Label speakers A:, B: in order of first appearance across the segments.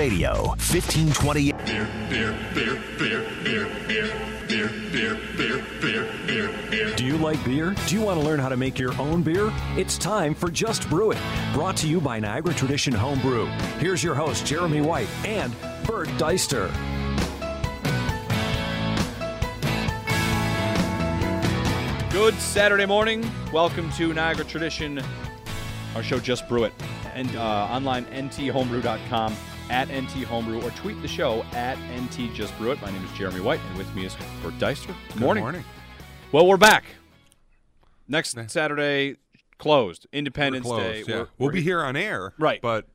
A: Radio, 1520.
B: Beer, beer, beer, beer, beer, beer. Beer, beer, beer, beer, beer, beer.
C: Do you like beer? Do you want to learn how to make your own beer? It's time for Just Brew It, brought to you by Niagara Tradition Homebrew. Here's your host, Jeremy White, and Bert Deister.
D: Good Saturday morning. Welcome to Niagara Tradition, our show Just Brew It, and uh, online nthomebrew.com at NT Homebrew or tweet the show at NT Just Brew It. My name is Jeremy White, and with me is Bert Deister. Good morning.
E: morning.
D: Well, we're back. Next Saturday, closed. Independence
E: We're
D: Day.
E: yeah.
D: We're-
E: we'll
D: we're-
E: be here on air,
D: Right.
E: But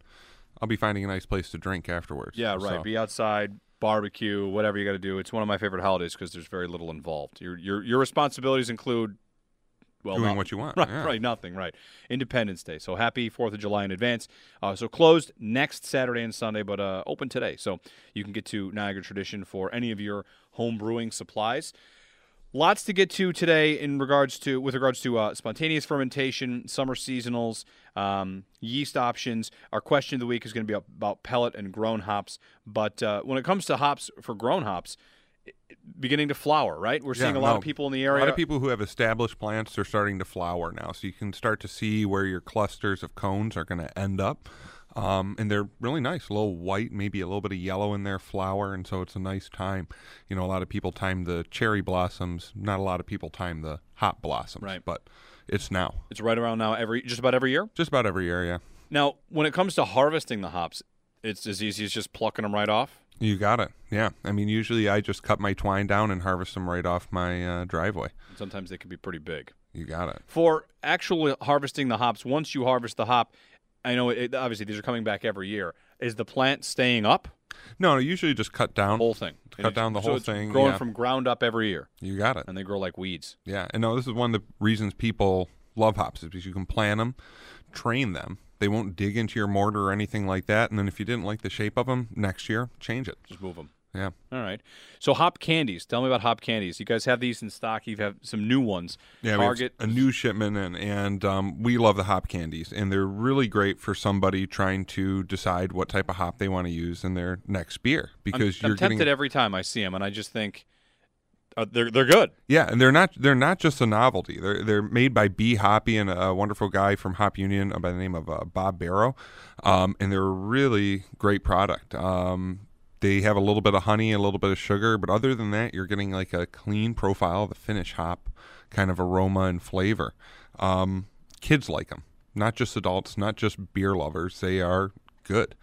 E: I'll be finding a nice place to drink afterwards.
D: Yeah, right.
E: so-
D: Be outside, barbecue, whatever you got to do. It's one of my favorite holidays because there's very little involved. Your your your responsibilities include well,
E: Doing what you want,
D: Right,
E: yeah.
D: right. Nothing. Right. Independence Day. So happy Fourth of July in advance. Uh, so closed next Saturday and Sunday, but uh, open today. So you can get to Niagara Tradition for any of your home brewing supplies. Lots to get to today in regards to with regards to uh, spontaneous fermentation, summer seasonals, um, yeast options. Our question of the week is going to be about pellet and grown hops. But uh, when it comes to hops for grown hops, beginning to flower, right? We're seeing
E: Yeah,
D: a lot
E: no,
D: of people in the area.
E: A lot of people who have established plants are starting to flower now, so you can start to see where your clusters of cones are going to end up. Um, and they're really nice, a little white, maybe a little bit of yellow in their flower, and so it's a nice time. You know, a lot of people time the cherry blossoms. Not a lot of people time the hop blossoms,
D: Right.
E: But it's now,
D: It's right around now every just about every year.
E: just about every year. Yeah,
D: Now, when it comes to harvesting the hops, it's as easy as just plucking them right off.
E: You got it. Yeah, I mean, usually I just cut my twine down and harvest them right off my uh, driveway.
D: Sometimes they can be pretty big.
E: You got it.
D: For actually harvesting the hops, once you harvest the hop, I know it, obviously these are coming back every year. Is the plant staying up?
E: No, usually just cut down.
D: Whole thing.
E: Cut down the
D: so
E: whole
D: it's
E: thing,
D: Growing
E: yeah.
D: from ground up every year,
E: You got it.
D: and they grow like weeds.
E: Yeah, and no, this is one of the reasons people love hops is because you can plant them, train them. They won't dig into your mortar or anything like that. And then if you didn't like the shape of them, next year change it.
D: Just move them.
E: Yeah,
D: All right. So hop candies. Tell me about hop candies. You guys have these in stock. You have some new ones.
E: yeah.
D: Target.
E: a new shipment in, and um, we love the hop candies, and they're really great for somebody trying to decide what type of hop they want to use in their next beer because
D: I'm
E: you're
D: tempted
E: getting
D: every time I see them, and I just think uh, they're they're good.
E: Yeah, and they're not they're not just a novelty. They're they're made by B Hoppy and a wonderful guy from Hop Union by the name of uh, Bob Barrow, um, and they're a really great product. Um, they have a little bit of honey, a little bit of sugar, but other than that, you're getting like a clean profile the finish hop kind of aroma and flavor. Um, kids like them, not just adults, not just beer lovers. They are good.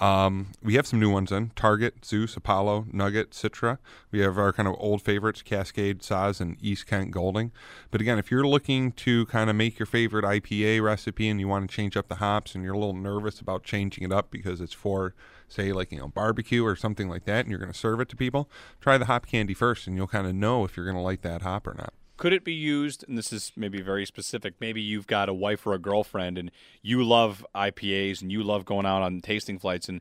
E: Um, we have some new ones in Target, Zeus, Apollo, Nugget, Citra. We have our kind of old favorites, Cascade, Saaz, and East Kent Golding. But again, if you're looking to kind of make your favorite IPA recipe and you want to change up the hops and you're a little nervous about changing it up because it's for, say, like, you know, barbecue or something like that and you're going to serve it to people, try the hop candy first and you'll kind of know if you're going to like that hop or not.
D: Could it be used? And this is maybe very specific. Maybe you've got a wife or a girlfriend, and you love IPAs, and you love going out on tasting flights, and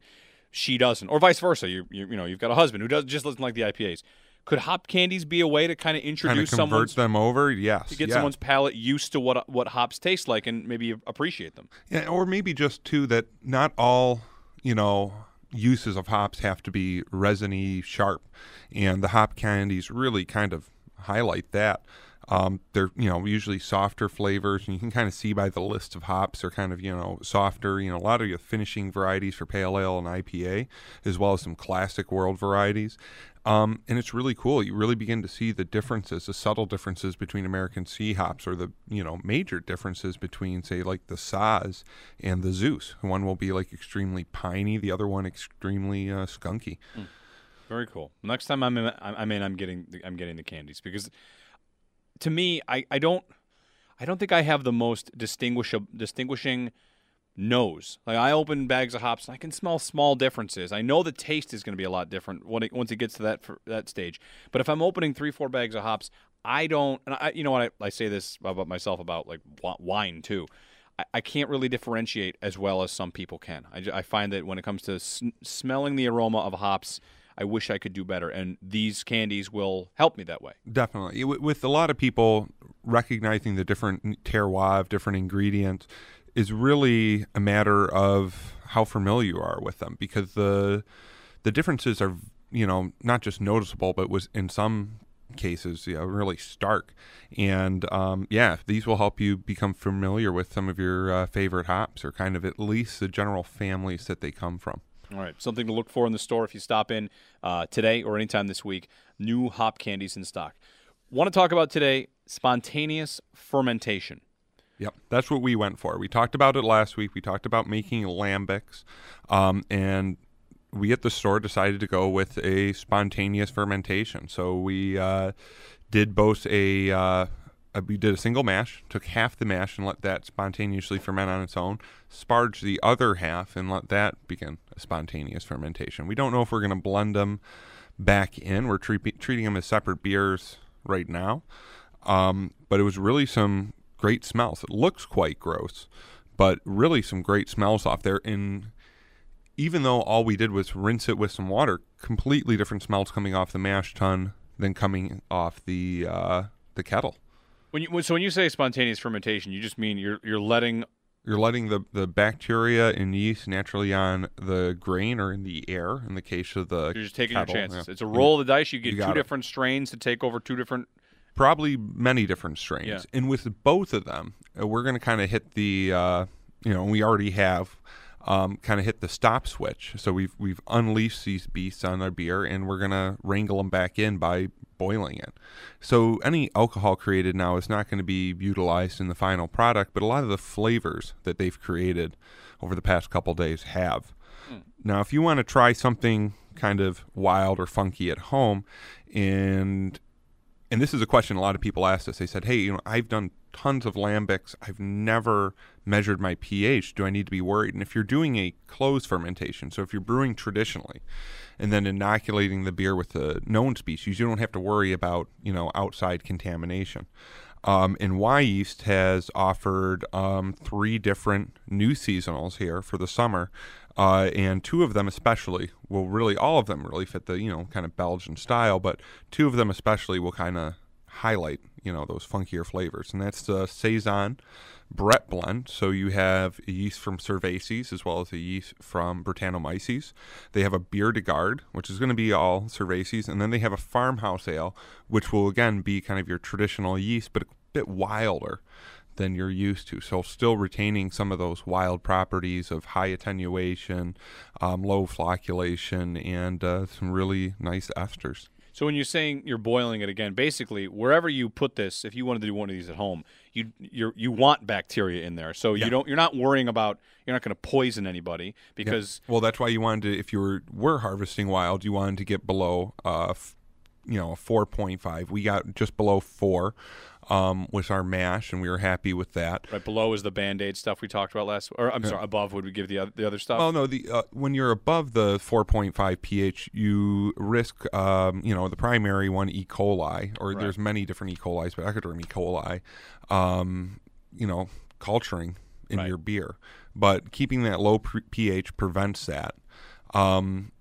D: she doesn't, or vice versa. You you, you know you've got a husband who does just doesn't like the IPAs. Could hop candies be a way to kind of
E: Kind of
D: introduce
E: convert
D: someone's
E: them over, yes.
D: to get
E: yeah.
D: someone's palate used to what what hops taste like, and maybe appreciate them?
E: Yeah, or maybe just too that not all, you know, uses of hops have to be resiny, sharp, and the hop candies really kind of highlight that. Um, they're you know usually softer flavors, and you can kind of see by the list of hops they're kind of you know softer. You know a lot of your finishing varieties for pale ale and IPA, as well as some classic world varieties. Um, and it's really cool. You really begin to see the differences, the subtle differences between American C hops, or the you know major differences between, say, like the Saaz and the Zeus. One will be like extremely piney, the other one extremely uh, skunky.
D: Very cool. Next time I'm in, I'm in, I'm getting the, I'm getting the candies because to me, I, I don't I don't think I have the most distinguishable distinguishing nose. Like I open bags of hops, and I can smell small differences. I know the taste is going to be a lot different when it, once it gets to that for, that stage. But if I'm opening three four bags of hops, I don't. And I you know what I, I say this about myself about like wine too. I, I can't really differentiate as well as some people can. I, I find that when it comes to s- smelling the aroma of hops, I wish I could do better. And these candies will help me that way.
E: Definitely. With, a lot of people recognizing the different terroir different ingredients, is really a matter of how familiar you are with them because the the differences are you know not just noticeable but was in some cases you know, really stark and um, yeah these will help you become familiar with some of your uh, favorite hops or kind of at least the general families that they come from
D: All right, something to look for in the store if you stop in uh, today or anytime this week. New hop candies in stock. Want to talk about today spontaneous fermentation.
E: Yep, that's what we went for. We talked about it last week. We talked about making lambics, um, and we at the store decided to go with a spontaneous fermentation. So we uh, did both a, uh, we did a single mash, took half the mash and let that spontaneously ferment on its own. Sparged the other half and let that begin a spontaneous fermentation. We don't know if we're going to blend them back in. We're treat- treating them as separate beers right now. Um, but it was really some great smells. It looks quite gross, but really some great smells off there. And even though all we did was rinse it with some water, completely different smells coming off the mash tun than coming off the uh, the kettle.
D: When you so when you say spontaneous fermentation, you just mean you're you're letting
E: You're letting the, the bacteria and yeast naturally on the grain or in the air in the case of the
D: you're just taking
E: kettle,
D: your chances.
E: yeah.
D: It's a roll of the dice. You get
E: You
D: two
E: it.
D: different strains to take over two different.
E: probably many different strains.
D: Yeah.
E: And with both of them, uh, we're going to kind of hit the, uh, you know, we already have um, kind of hit the stop switch. So we've we've unleashed these beasts on our beer, and we're going to wrangle them back in by boiling it. So any alcohol created now is not going to be utilized in the final product, but a lot of the flavors that they've created over the past couple days have. Now, if you want to try something kind of wild or funky at home, and and this is a question a lot of people asked us. They said, "Hey, you know, I've done tons of lambics. I've never measured my pH. Do I need to be worried?" And if you're doing a closed fermentation, so if you're brewing traditionally, and then inoculating the beer with a known species, you don't have to worry about you know outside contamination. Um, and Wyeast has offered um, three different new seasonals here for the summer, uh, and two of them especially will really, all of them really fit the you know kind of Belgian style, but two of them especially will kind of highlight you know those funkier flavors, and that's the saison Brett blend. So you have a yeast from cerevisiae as well as a yeast from Brettanomyces. They have a Bière de Garde, which is going to be all cerevisiae, and then they have a farmhouse ale, which will again be kind of your traditional yeast, but a bit wilder than you're used to. So still retaining some of those wild properties of high attenuation, um, low flocculation, and uh, some really nice esters.
D: So when you're saying you're boiling it again, basically wherever you put this, if you wanted to do one of these at home, you you you want bacteria in there. So
E: Yeah.
D: you don't you're not worrying about you're not going to poison anybody because
E: Well, that's why you wanted to, if you were were harvesting wild, you wanted to get below, uh, f- you know, a four point five. We got just below four, um, with our mash, and we were happy with that.
D: right below is the band-aid stuff we talked about last or I'm sorry, above would we give the other, the other stuff?
E: Well, no, the uh, when you're above the 4.5 pH, you risk, um, you know, the primary one, E. coli, or there's many different E. coli's, but Ectoderm E. coli, um, you know, culturing in
D: Right.
E: your beer. But keeping that low pH prevents that. Um,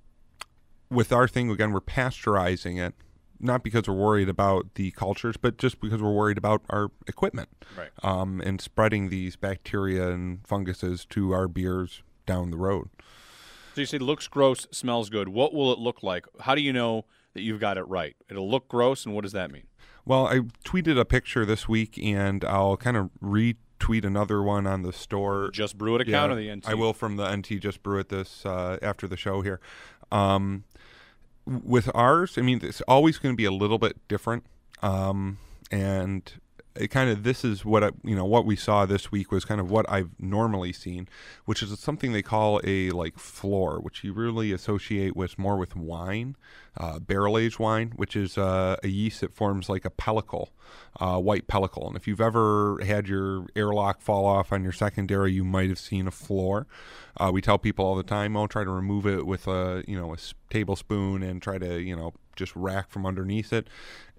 E: with our thing, again, we're pasteurizing it, not because we're worried about the cultures, but just because we're worried about our equipment
D: right.
E: um, and spreading these bacteria and funguses to our beers down the road.
D: So you say looks gross, smells good. What will it look like? How do you know that you've got it right? It'll look gross and what does that mean?
E: Well, I tweeted a picture this week, and I'll kind of retweet another one on the store.
D: Just brew it account or the NT?
E: I will from the NT just brew it this uh, after the show here. Um, with ours, I mean, it's always going to be a little bit different, um, and kind of this is what I, you know what we saw this week was kind of what I've normally seen, which is something they call a like flor, which you really associate with more with wine, uh, barrel aged wine, which is uh, a yeast that forms like a pellicle, uh, white pellicle. And if you've ever had your airlock fall off on your secondary, you might have seen a flor. Uh, we tell people all the time, "Oh, try to remove it with a you know a tablespoon and try to you know just rack from underneath it."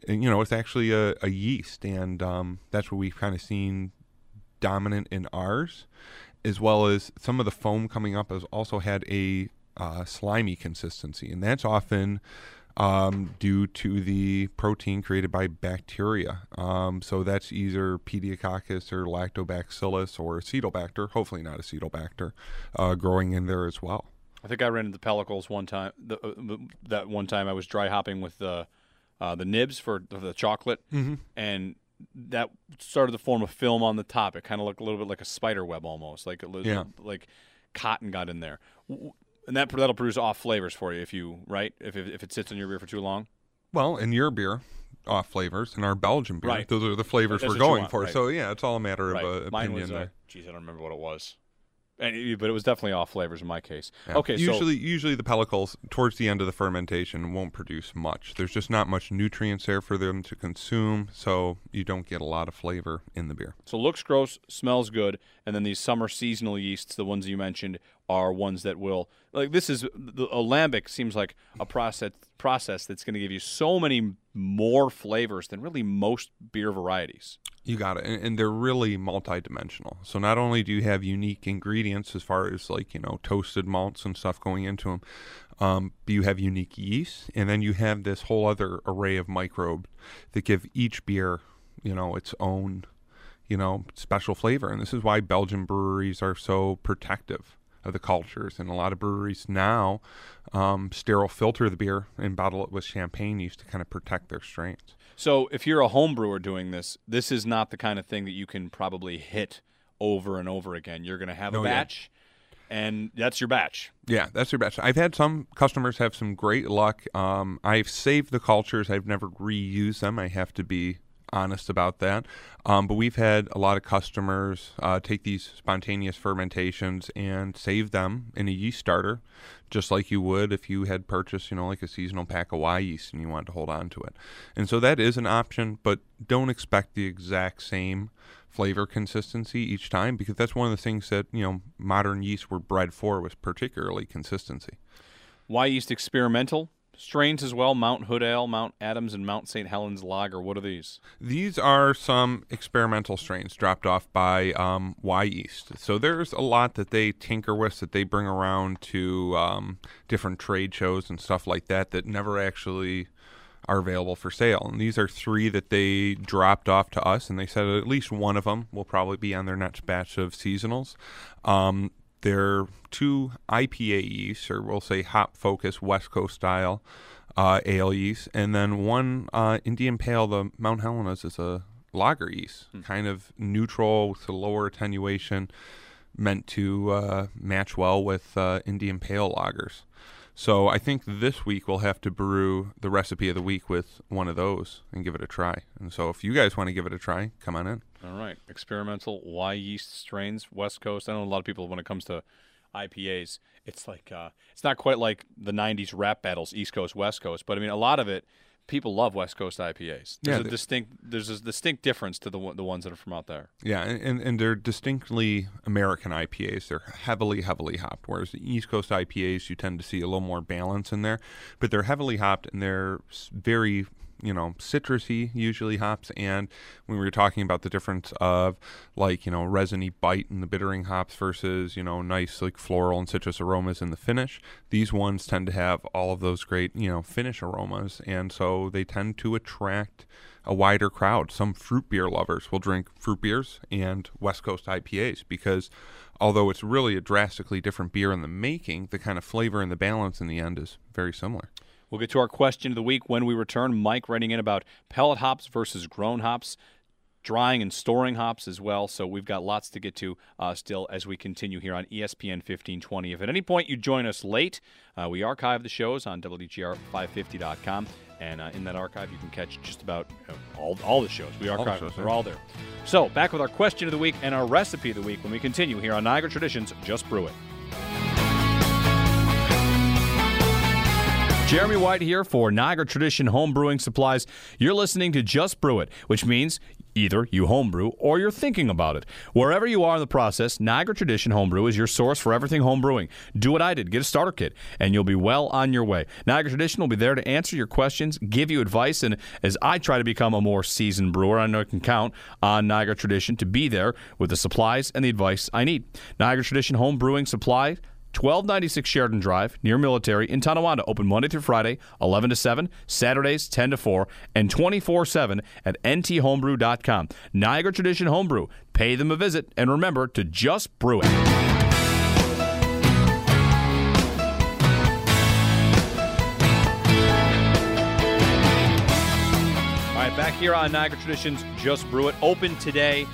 E: And you know it's actually a, a yeast, and um, that's what we've kind of seen dominant in ours, as well as some of the foam coming up has also had a uh, slimy consistency, and that's often um, due to the protein created by bacteria. Um, so that's either Pediococcus or Lactobacillus or Acetobacter, hopefully not Acetobacter, uh, growing in there as well.
D: I think I rented the pellicles one time. The, uh, that one time I was dry hopping with the uh, the nibs for the, chocolate,
E: Mm-hmm.
D: and that started to form a film on the top. It kind of looked a little bit like a spider web almost, like it was
E: Yeah.
D: like cotton got in there, and that that'll produce off flavors for you if you right if if, it sits in your beer for too long.
E: Well, in your beer, off flavors, in our Belgian beer,
D: Right.
E: those are the flavors
D: That's
E: we're going
D: want,
E: for.
D: right.
E: So yeah, it's all a matter
D: Right.
E: of uh,
D: Mine
E: opinion
D: was, uh,
E: there.
D: geez, I don't remember what it was. And, but it was definitely off flavors in my case.
E: Yeah.
D: Okay, so
E: usually usually the pellicles towards the end of the fermentation won't produce much. There's just not much nutrients there for them to consume, so you don't get a lot of flavor in the beer.
D: So looks gross, smells good, and then these summer seasonal yeasts, the ones you mentioned, are ones that will like this is the alembic seems like a process process that's going to give you so many more flavors than really most beer varieties.
E: You got it, and, and they're really multidimensional. So not only do you have unique ingredients as far as like you know toasted malts and stuff going into them, um, you have unique yeast, and then you have this whole other array of microbes that give each beer you know its own you know special flavor. And this is why Belgian breweries are so protective of the cultures, and a lot of breweries now um, sterile filter the beer and bottle it with champagne used to kind of protect their strains.
D: So if you're a home brewer doing this, this is not the kind of thing that you can probably hit over and over again. You're going to have a
E: Oh, yeah.
D: batch, and that's your batch.
E: Yeah, that's your best. I've had some customers have some great luck. Um, I've saved the cultures. I've never reused them. I have to be honest about that. Um, but we've had a lot of customers uh, take these spontaneous fermentations and save them in a yeast starter, just like you would if you had purchased, you know, like a seasonal pack of Wyeast and you wanted to hold on to it. And so that is an option, but don't expect the exact same flavor consistency each time because that's one of the things that you know modern yeast were bred for was particularly consistency.
D: Wyeast experimental strains as well. Mount Hood Ale, Mount Adams, and Mount St. Helens Lager. What are these?
E: These are some experimental strains dropped off by um, Wyeast. So there's a lot that they tinker with that they bring around to um, different trade shows and stuff like that that never actually are available for sale. And these are three that they dropped off to us, and they said at least one of them will probably be on their next batch of seasonals. Um, they're two IPA yeasts, or we'll say hop focused West Coast style uh, ale yeast, and then one uh, Indian Pale. The Mount Helena's is a lager yeast, kind of neutral with a lower attenuation, meant to uh, match well with uh, Indian Pale lagers. So I think this week we'll have to brew the recipe of the week with one of those and give it a try. And so if you guys want to give it a try, come on in.
D: All right, experimental Wyeast strains, West Coast. I know a lot of people when it comes to IPAs, it's like uh, it's not quite like the '90s rap battles, East Coast, West Coast, but I mean a lot of it. People love West Coast IPAs. There's
E: Yeah,
D: a distinct there's a distinct difference to the the ones that are from out there.
E: Yeah, and, and, and they're distinctly American IPAs. They're heavily, heavily hopped. Whereas the East Coast IPAs, you tend to see a little more balance in there. But they're heavily hopped and they're very, you know, citrusy, usually hops. And when we were talking about the difference of like, you know, resiny bite in the bittering hops versus, you know, nice like floral and citrus aromas in the finish, these ones tend to have all of those great, you know, finish aromas. And so they tend to attract a wider crowd. Some fruit beer lovers will drink fruit beers and West Coast IPAs because although it's really a drastically different beer in the making, the kind of flavor and the balance in the end is very similar.
D: We'll get to our question of the week when we return. Mike writing in about pellet hops versus grown hops, drying and storing hops as well. So we've got lots to get to uh, still as we continue here on ESPN 1520. If at any point you join us late, uh, we archive the shows on WGR550.com. And uh, in that archive, you can catch just about uh, all, all the shows. We archive
E: shows,
D: They're all there. So back with our question of the week and our recipe of the week when we continue here on Niagara Traditions. Just brew it. Jeremy White here for Niagara Tradition Home Brewing Supplies. You're listening to Just Brew It, which means either you homebrew or you're thinking about it. Wherever you are in the process, Niagara Tradition Homebrew is your source for everything home brewing. Do what I did, get a starter kit, and you'll be well on your way. Niagara Tradition will be there to answer your questions, give you advice, and as I try to become a more seasoned brewer, I know I can count on Niagara Tradition to be there with the supplies and the advice I need. Niagara Tradition Home Brewing Supply
F: 1296 Sheridan Drive, near Military, in Tonawanda. Open Monday through Friday, 11 to 7, Saturdays, 10 to 4, and 24 7 at nthomebrew.com. Niagara Tradition Homebrew. Pay them a visit, and remember to just brew it.
D: All right, back here on Niagara Traditions, Just Brew It. Open today,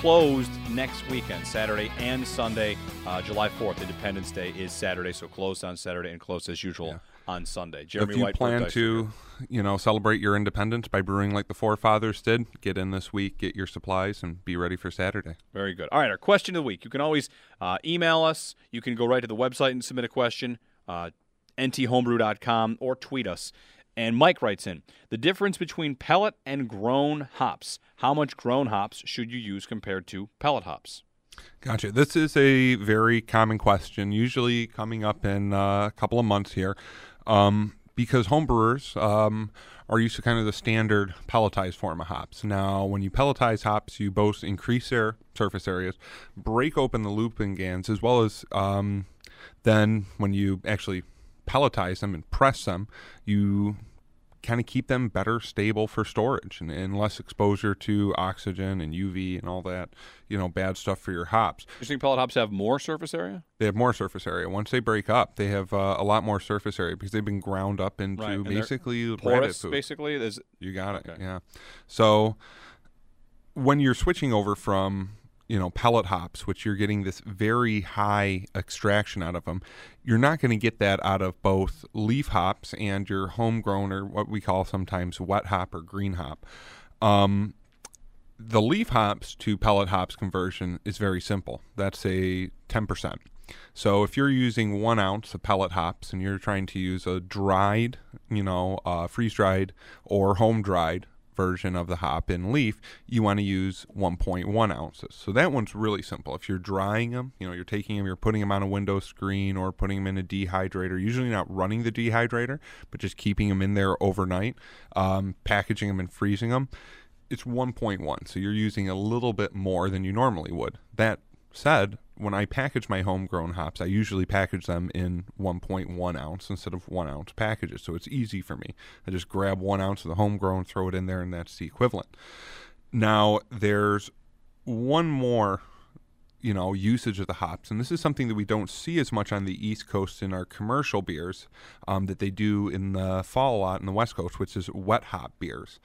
D: closed next weekend, Saturday and Sunday. Uh, July 4th, Independence Day is Saturday, so closed on Saturday and closed as usual on Sunday. Jeremy
E: if you
D: White,
E: plan to, you know, celebrate your independence by brewing like the forefathers did, get in this week, get your supplies, and be ready for Saturday.
D: Very good. All right, our question of the week. You can always uh, email us. You can go right to the website and submit a question, uh, nthomebrew.com, or tweet us. And Mike writes in the difference between pellet and grown hops. How much grown hops should you use compared to pellet hops?
E: Gotcha. This is a very common question, usually coming up in uh, a couple of months here, um, because homebrewers um, are used to kind of the standard pelletized form of hops. Now, when you pelletize hops, you both increase their surface areas, break open the lupulin glands, as well as um, then when you actually pelletize them and press them, you kind of keep them better stable for storage and, and less exposure to oxygen and UV and all that, you know, bad stuff for your hops.
D: You think pellet hops have more surface area?
E: They have more surface area. Once they break up, they have uh, a lot more surface area because they've been ground up into
D: Right,
E: basically
D: Porous, basically. Is
E: You got it.
D: Okay.
E: Yeah. So when you're switching over from you know pellet hops, which you're getting this very high extraction out of them, you're not going to get that out of both leaf hops and your homegrown or what we call sometimes wet hop or green hop. Um, the leaf hops to pellet hops conversion is very simple. That's a 10%. So if you're using one ounce of pellet hops and you're trying to use a dried, you know, uh, freeze dried or home dried version of the hop in leaf, you want to use 1.1 ounces. So that one's really simple. If you're drying them, you know, you're taking them, you're putting them on a window screen or putting them in a dehydrator, usually not running the dehydrator, but just keeping them in there overnight, um, packaging them and freezing them it's 1.1 so you're using a little bit more than you normally would that said when i package my homegrown hops i usually package them in 1.1 ounce instead of 1 ounce packages. So it's easy for me. I just grab 1 ounce of the homegrown throw it in there and that's the equivalent. Now there's one more you know usage of the hops and this is something that we don't see as much on the east coast in our commercial beers um, that they do in the fall a lot in the west coast which is wet hop beers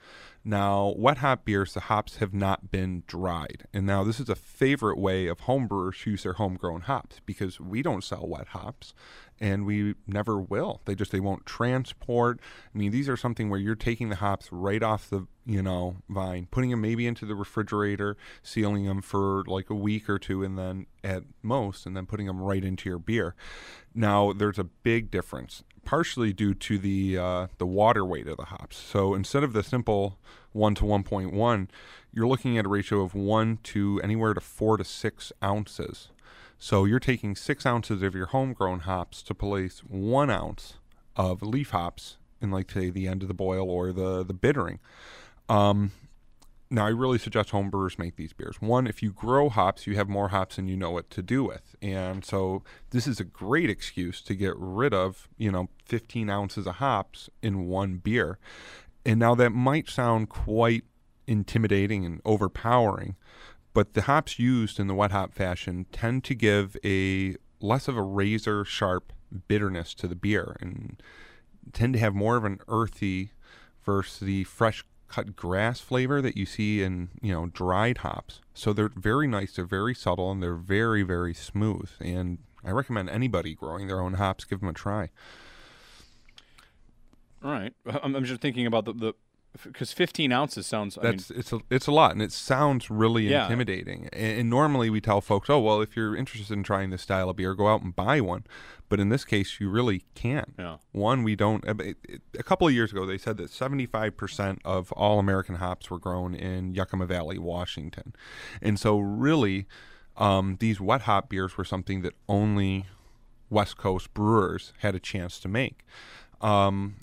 E: now wet hop beers the hops have not been dried. And now this is a favorite way of homebrewers to use their homegrown hops because we don't sell wet hops and we never will. They just they won't transport. I mean these are something where you're taking the hops right off the you know vine putting them maybe into the refrigerator sealing them for like a week or two and then at most and then putting them right into your beer. Now there's a big difference partially due to the uh, the water weight of the hops. So instead of the simple 1 to 1.1 you're looking at a ratio of 1 to anywhere to 4 to 6 ounces so you're taking six ounces of your homegrown hops to place one ounce of leaf hops in, like say, the end of the boil or the the bittering. Um, now, I really suggest homebrewers make these beers. One, if you grow hops, you have more hops than you know what to do with, and so this is a great excuse to get rid of, you know, 15 ounces of hops in one beer. And now that might sound quite intimidating and overpowering, but the hops used in the wet hop fashion tend to give a less of a razor sharp bitterness to the beer and tend to have more of an earthy versus the fresh cut grass flavor that you see in you know dried hops. So they're very nice they're very subtle and they're very very smooth. And i recommend anybody growing their own hops give them a try.
D: All right. I'm, just thinking about the the because 15 ounces sounds. I mean,
E: That's it's a it's a lot, and it sounds really
D: Yeah.
E: intimidating. And, and normally we tell folks, oh well, if you're interested in trying this style of beer, go out and buy one. But in this case, you really can't.
D: Yeah.
E: One, we don't. uh, it- it- A couple of years ago, they said that 75% of all American hops were grown in Yakima Valley, Washington, and so really, um, these wet hop beers were something that only West Coast brewers had a chance to make. Um,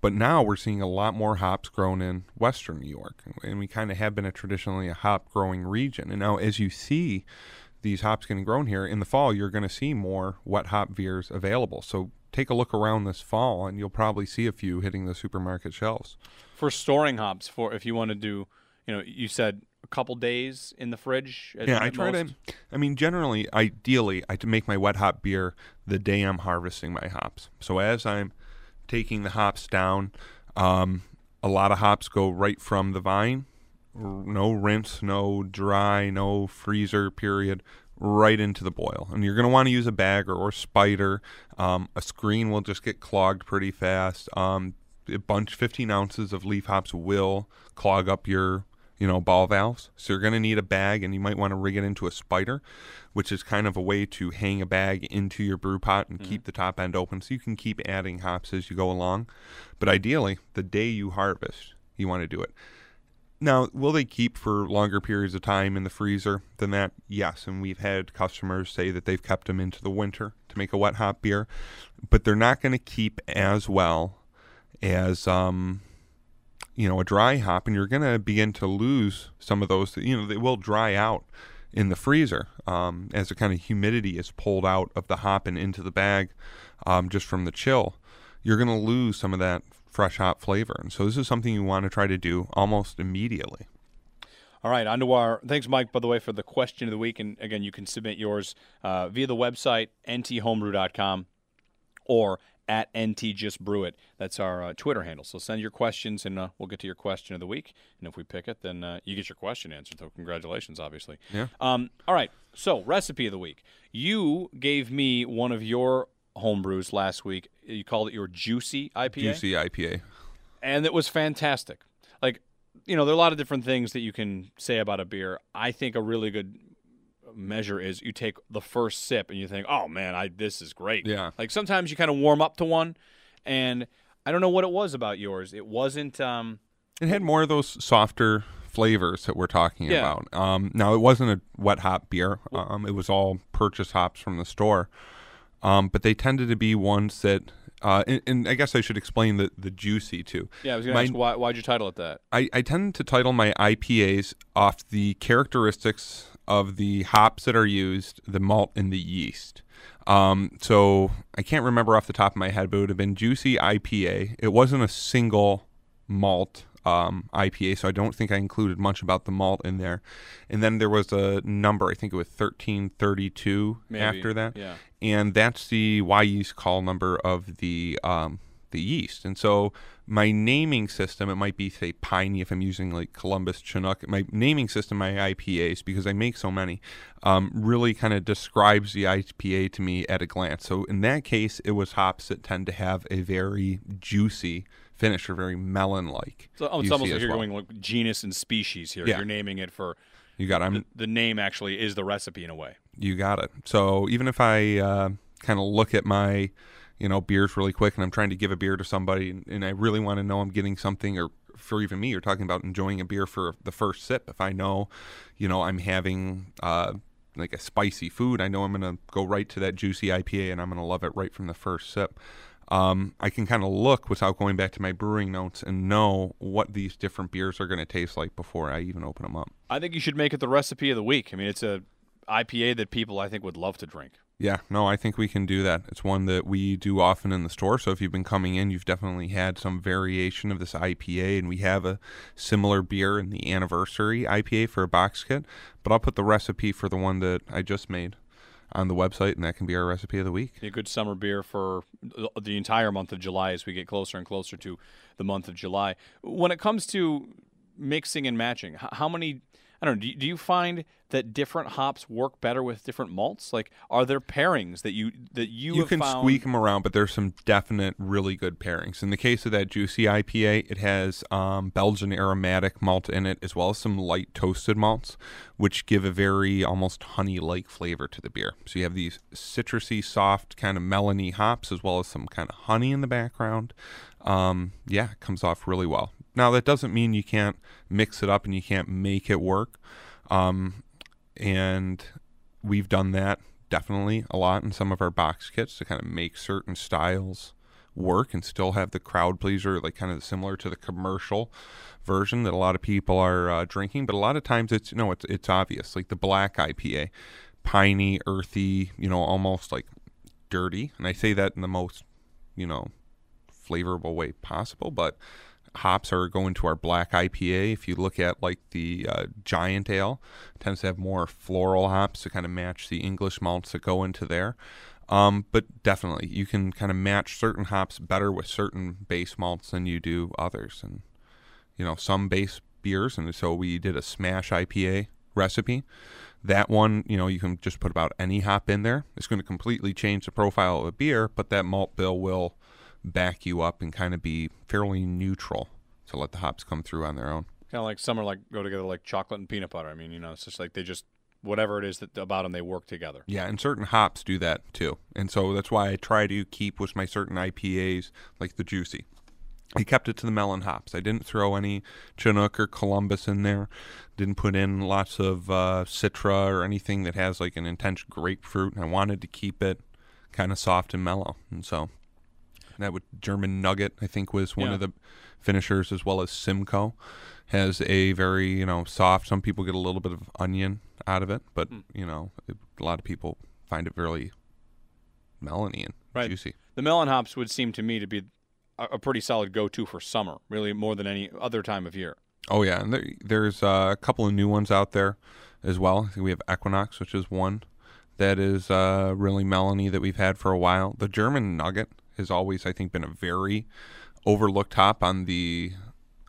E: but now we're seeing a lot more hops grown in western New York, and we kind of have been a traditionally a hop growing region. And now, as you see these hops getting grown here in the fall, you're going to see more wet hop beers available. So take a look around this fall, and you'll probably see a few hitting the supermarket shelves.
D: For storing hops, for if you want to do, you know, you said a couple days in the fridge.
E: Yeah, I try
D: most?
E: to. I mean, generally, ideally, I make my wet hop beer the day I'm harvesting my hops. So as I'm taking the hops down, um, a lot of hops go right from the vine, no rinse, no dry, no freezer period, right into the boil. And you're going to want to use a bag or, or spider. Um, a screen will just get clogged pretty fast. Um, a bunch, 15 ounces of leaf hops will clog up your you know, ball valves. So you're going to need a bag, and you might want to rig it into a spider, which is kind of a way to hang a bag into your brew pot and keep the top end open, so you can keep adding hops as you go along. But ideally, the day you harvest, you want to do it. Now, will they keep for longer periods of time in the freezer than that? Yes, and we've had customers say that they've kept them into the winter to make a wet hop beer, but they're not going to keep as well as um, you know a dry hop and you're going to begin to lose some of those you know they will dry out in the freezer um, as the kind of humidity is pulled out of the hop and into the bag um, just from the chill you're going to lose some of that fresh hop flavor and so this is something you want to try to do almost immediately
D: All right, on to our. Thanks, Mike, by the way, for the question of the week. And again, you can submit yours uh, via the website, nthomebrew.com, or at NT Just Brew It. That's our uh, Twitter handle. So send your questions, and uh, we'll get to your question of the week. And if we pick it, then uh, you get your question answered. So congratulations, obviously.
E: Yeah.
D: Um, all right, so recipe of the week. You gave me one of your home brews last week. You called it your Juicy IPA
E: juicy ipa
D: and it was fantastic. Like, you know, there are a lot of different things that you can say about a beer. I think a really good measure is you take the first sip and you think, "Oh man, I this is great."
E: Yeah.
D: Like sometimes you kind of warm up to one, and I don't know what it was about yours. It wasn't. um
E: it had more of those softer flavors that we're talking
D: Yeah.
E: about. Um, now it wasn't a wet hop beer. Um, it was all purchase hops from the store. Um, but they tended to be ones that, uh, and, and I guess I should explain the the juicy too.
D: Yeah, I was going to ask why why'd you title it that?
E: I, I tend to title my IPAs off the characteristics of the hops that are used, the malt, and the yeast. Um, so I can't remember off the top of my head, but it would have been Juicy IPA. It wasn't a single malt um, IPA, so I don't think I included much about the malt in there. And then there was a number, I think it was 1332
D: Maybe,
E: after that
D: yeah.
E: and that's the Wyeast call number of the um, the yeast. And so my naming system, it might be say Piney if I'm using like Columbus Chinook. My naming system, my IPAs, because I make so many, um, really kind of describes the IPA to me at a glance. So in that case, it was hops that tend to have a very juicy finish or very melon-like.
D: So oh, it's almost like you're
E: well.
D: going like genus and species here.
E: Yeah.
D: You're naming it for
E: You got. it. I'm
D: the name. Actually, is the recipe in a way.
E: You got it. So even if I uh, kind of look at my, you know, beers really quick, and I'm trying to give a beer to somebody, and, and I really want to know I'm getting something, or for even me, you're talking about enjoying a beer for the first sip. If I know, you know, I'm having uh, like a spicy food, I know I'm going to go right to that juicy IPA, and I'm going to love it right from the first sip. Um, I can kind of look without going back to my brewing notes and know what these different beers are going to taste like before I even open them up.
D: I think you should make it the recipe of the week. I mean, it's a IPA that people I think would love to drink.
E: Yeah, no, I think we can do that. It's one that we do often in the store. So if you've been coming in, you've definitely had some variation of this IPA, and we have a similar beer in the anniversary IPA for a box kit. But I'll put the recipe for the one that I just made on the website, and that can be our recipe of the week.
D: A good summer beer for the- entire month of July as we get closer and closer to the month of July. When it comes to mixing and matching, how many? I don't know. Do you, do you find that different hops work better with different malts? Like, are there pairings that you that you,
E: You can
D: found?
E: squeak them around, but there's some definite really good pairings. In the case of that juicy IPA, it has um, Belgian aromatic malt in it, as well as some light toasted malts, which give a very almost honey-like flavor to the beer. So you have these citrusy, soft, kind of melony hops, as well as some kind of honey in the background. Um, yeah, it comes off really well. Now that doesn't mean you can't mix it up and you can't make it work. Um, and we've done that definitely a lot in some of our box kits to kind of make certain styles work and still have the crowd pleaser like kind of similar to the commercial version that a lot of people are uh, drinking but a lot of times it's you know it's, it's obvious like the black ipa piney, earthy, you know, almost like dirty. And I say that in the most, you know, flavorful way possible. But hops are going to our black IPA. If you look at like the uh, Giant Ale, tends to have more floral hops to kind of match the English malts that go into there. Um, but definitely, you can kind of match certain hops better with certain base malts than you do others. And you know, some base beers, and so we did a smash IPA recipe. That one, you know, you can just put about any hop in there. It's going to completely change the profile of a beer, but that malt bill will back you up and kind of be fairly neutral to let the hops come through on their own.
D: Kind of like some are like go together like chocolate and peanut butter. I mean, you know, it's just like they just whatever it is that about them they work together.
E: Yeah, and certain hops do that too. And so that's why I try to keep with my certain IPAs like the juicy. I kept it to the melon hops. I didn't throw any Chinook or Columbus in there. Didn't put in lots of uh, Citra or anything that has like an intense grapefruit. And I wanted to keep it kind of soft and mellow. And so that would German Nugget, I think, was one
D: Yeah.
E: of the finishers, as well as Simcoe has a very you know soft. Some people get a little bit of onion out of it, but
D: Hmm.
E: you know a lot of people find it very melony and
D: Right.
E: juicy.
D: The melon hops would seem to me to be a, a pretty solid go-to for summer, really more than any other time of year.
E: Oh yeah, and there, there's uh, a couple of new ones out there as well. I think we have Equinox, which is one that is uh, really melony that we've had for a while. The German Nugget has always, I think, been a very overlooked hop on the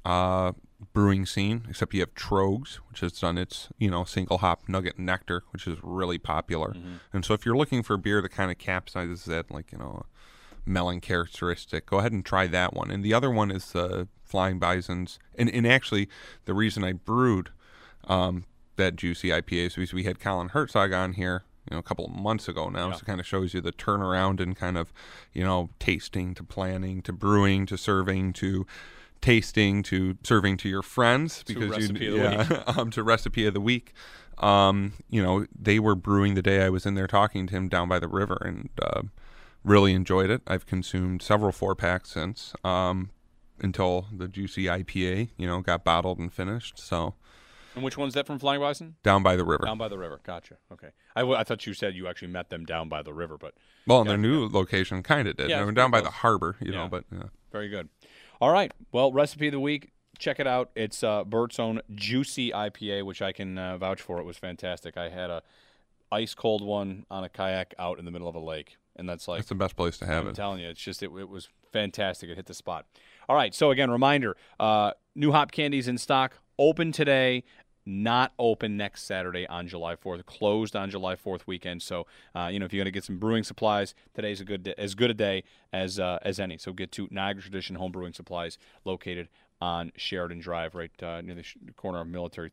E: uh, brewing scene. Except you have Tröegs, which has done its you know single hop Nugget Nectar, which is really popular. And so if you're looking for a beer that kind of capsizes that, like you know melon characteristic. Go ahead and try that one. And the other one is uh, Flying Bisons. And, and actually, the reason I brewed um, that juicy IPA is because we had Colin Herzog on here, you know, a couple of months ago now. So it kind of shows you the turnaround and kind of, you know, tasting to planning to brewing to serving to tasting to serving to your friends because
D: recipe
E: you
D: of the
E: yeah, um, to recipe of the week. Um, you know, they were brewing the day I was in there talking to him down by the river, and uh, really enjoyed it. I've consumed several four packs since um, until the juicy IPA, you know, got bottled and finished. So
D: And which one's that from Flying Bison?
E: down by the river.
D: Down by the river. Gotcha. Okay. I, w- I thought you said you actually met them down by the river, but
E: well, in their new location, kind of did.
D: Yeah,
E: I
D: it's
E: mean, down by the harbor, you
D: Yeah.
E: know. But yeah.
D: Very good. All right. Well, recipe of the week. Check it out. It's uh, Bert's own juicy IPA, which I can uh, vouch for. It was fantastic. I had a ice cold one on a kayak out in the middle of a lake, and that's like
E: that's the best place to have it.
D: I'm telling you, it's just it, it was fantastic. It hit the spot. All right. So again, reminder: uh, new hop candies in stock. Open today. Not open next Saturday on July 4th. Closed on July 4th weekend. So, uh, you know, if you're going to get some brewing supplies, today's a good day, as good a day as uh, as any. So get to Niagara Tradition Home Brewing Supplies, located on Sheridan Drive, right uh, near the sh- corner of Military.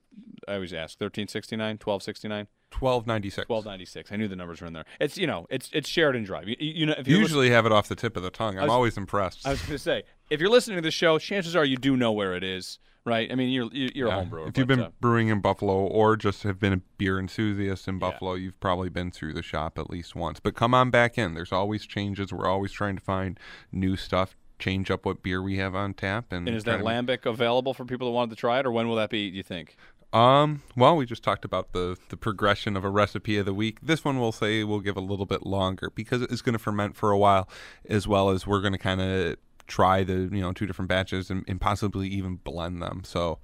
D: I always ask 1369, 1269,
E: Twelve ninety six.
D: 1296. I knew the numbers were in there. It's you know, it's it's Sheridan Drive. You, you know, if you
E: Usually have it off the tip of the tongue. I'm
D: was-
E: always impressed.
D: I was going to say, if you're listening to the show, chances are you do know where it is, right? I mean, you're you're, you're a
E: Yeah.
D: home brewer.
E: If you've been
D: uh,
E: brewing in Buffalo or just have been a beer enthusiast in Buffalo, you've probably been through the shop at least once. But come on back in. There's always changes. We're always trying to find new stuff, change up what beer we have on tap. And,
D: and is that
E: to-
D: lambic available for people that wanted to try it, or when will that be? Do you think?
E: Um, well, we just talked about the the progression of a recipe of the week. This one we'll say we'll give a little bit longer because it's going to ferment for a while, as well as we're going to kind of try the you know two different batches and, and possibly even blend them. So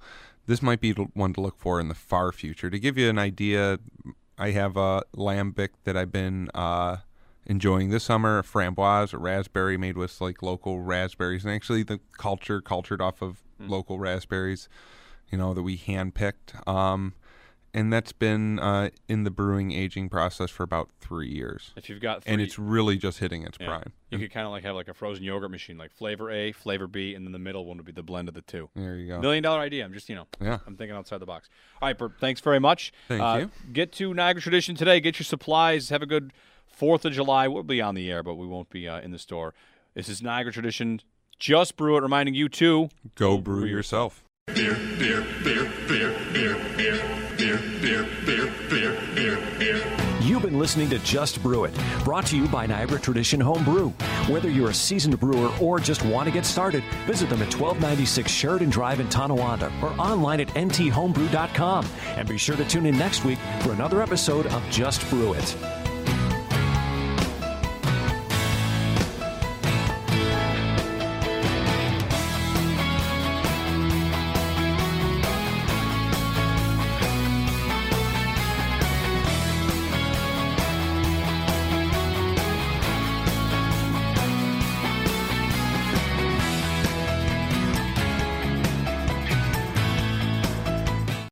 E: this might be one to look for in the far future. To give you an idea, I have a lambic that I've been uh, enjoying this summer, a framboise, a raspberry made with like local raspberries, and actually the culture cultured off of local raspberries you know, that we handpicked. Um, and that's been uh, in the brewing aging process for about three years.
D: If you've got,
E: And it's really just hitting its
D: yeah,
E: prime.
D: you could kind of like have like a frozen yogurt machine, like flavor A, flavor B, and then the middle one would be the blend of the two.
E: There you go.
D: Million dollar idea. I'm just, you know,
E: Yeah.
D: I'm thinking outside the box. All right, Bert, thanks very much.
E: Thank
D: Uh,
E: you.
D: Get to Niagara Tradition today. Get your supplies. Have a good 4th of July. We'll be on the air, but we won't be uh, in the store. This is Niagara Tradition. Just brew it, reminding you to
E: Go brew yourself.
B: beer, beer, beer, beer, beer, beer, beer, beer, beer, beer, beer, beer.
C: You've been listening to Just Brew It, brought to you by Niagara Tradition Home Brew. Whether you're a seasoned brewer or just want to get started, visit them at 1296 Sheridan Drive in Tonawanda or online at nthomebrew.com. And be sure to tune in next week for another episode of Just Brew It.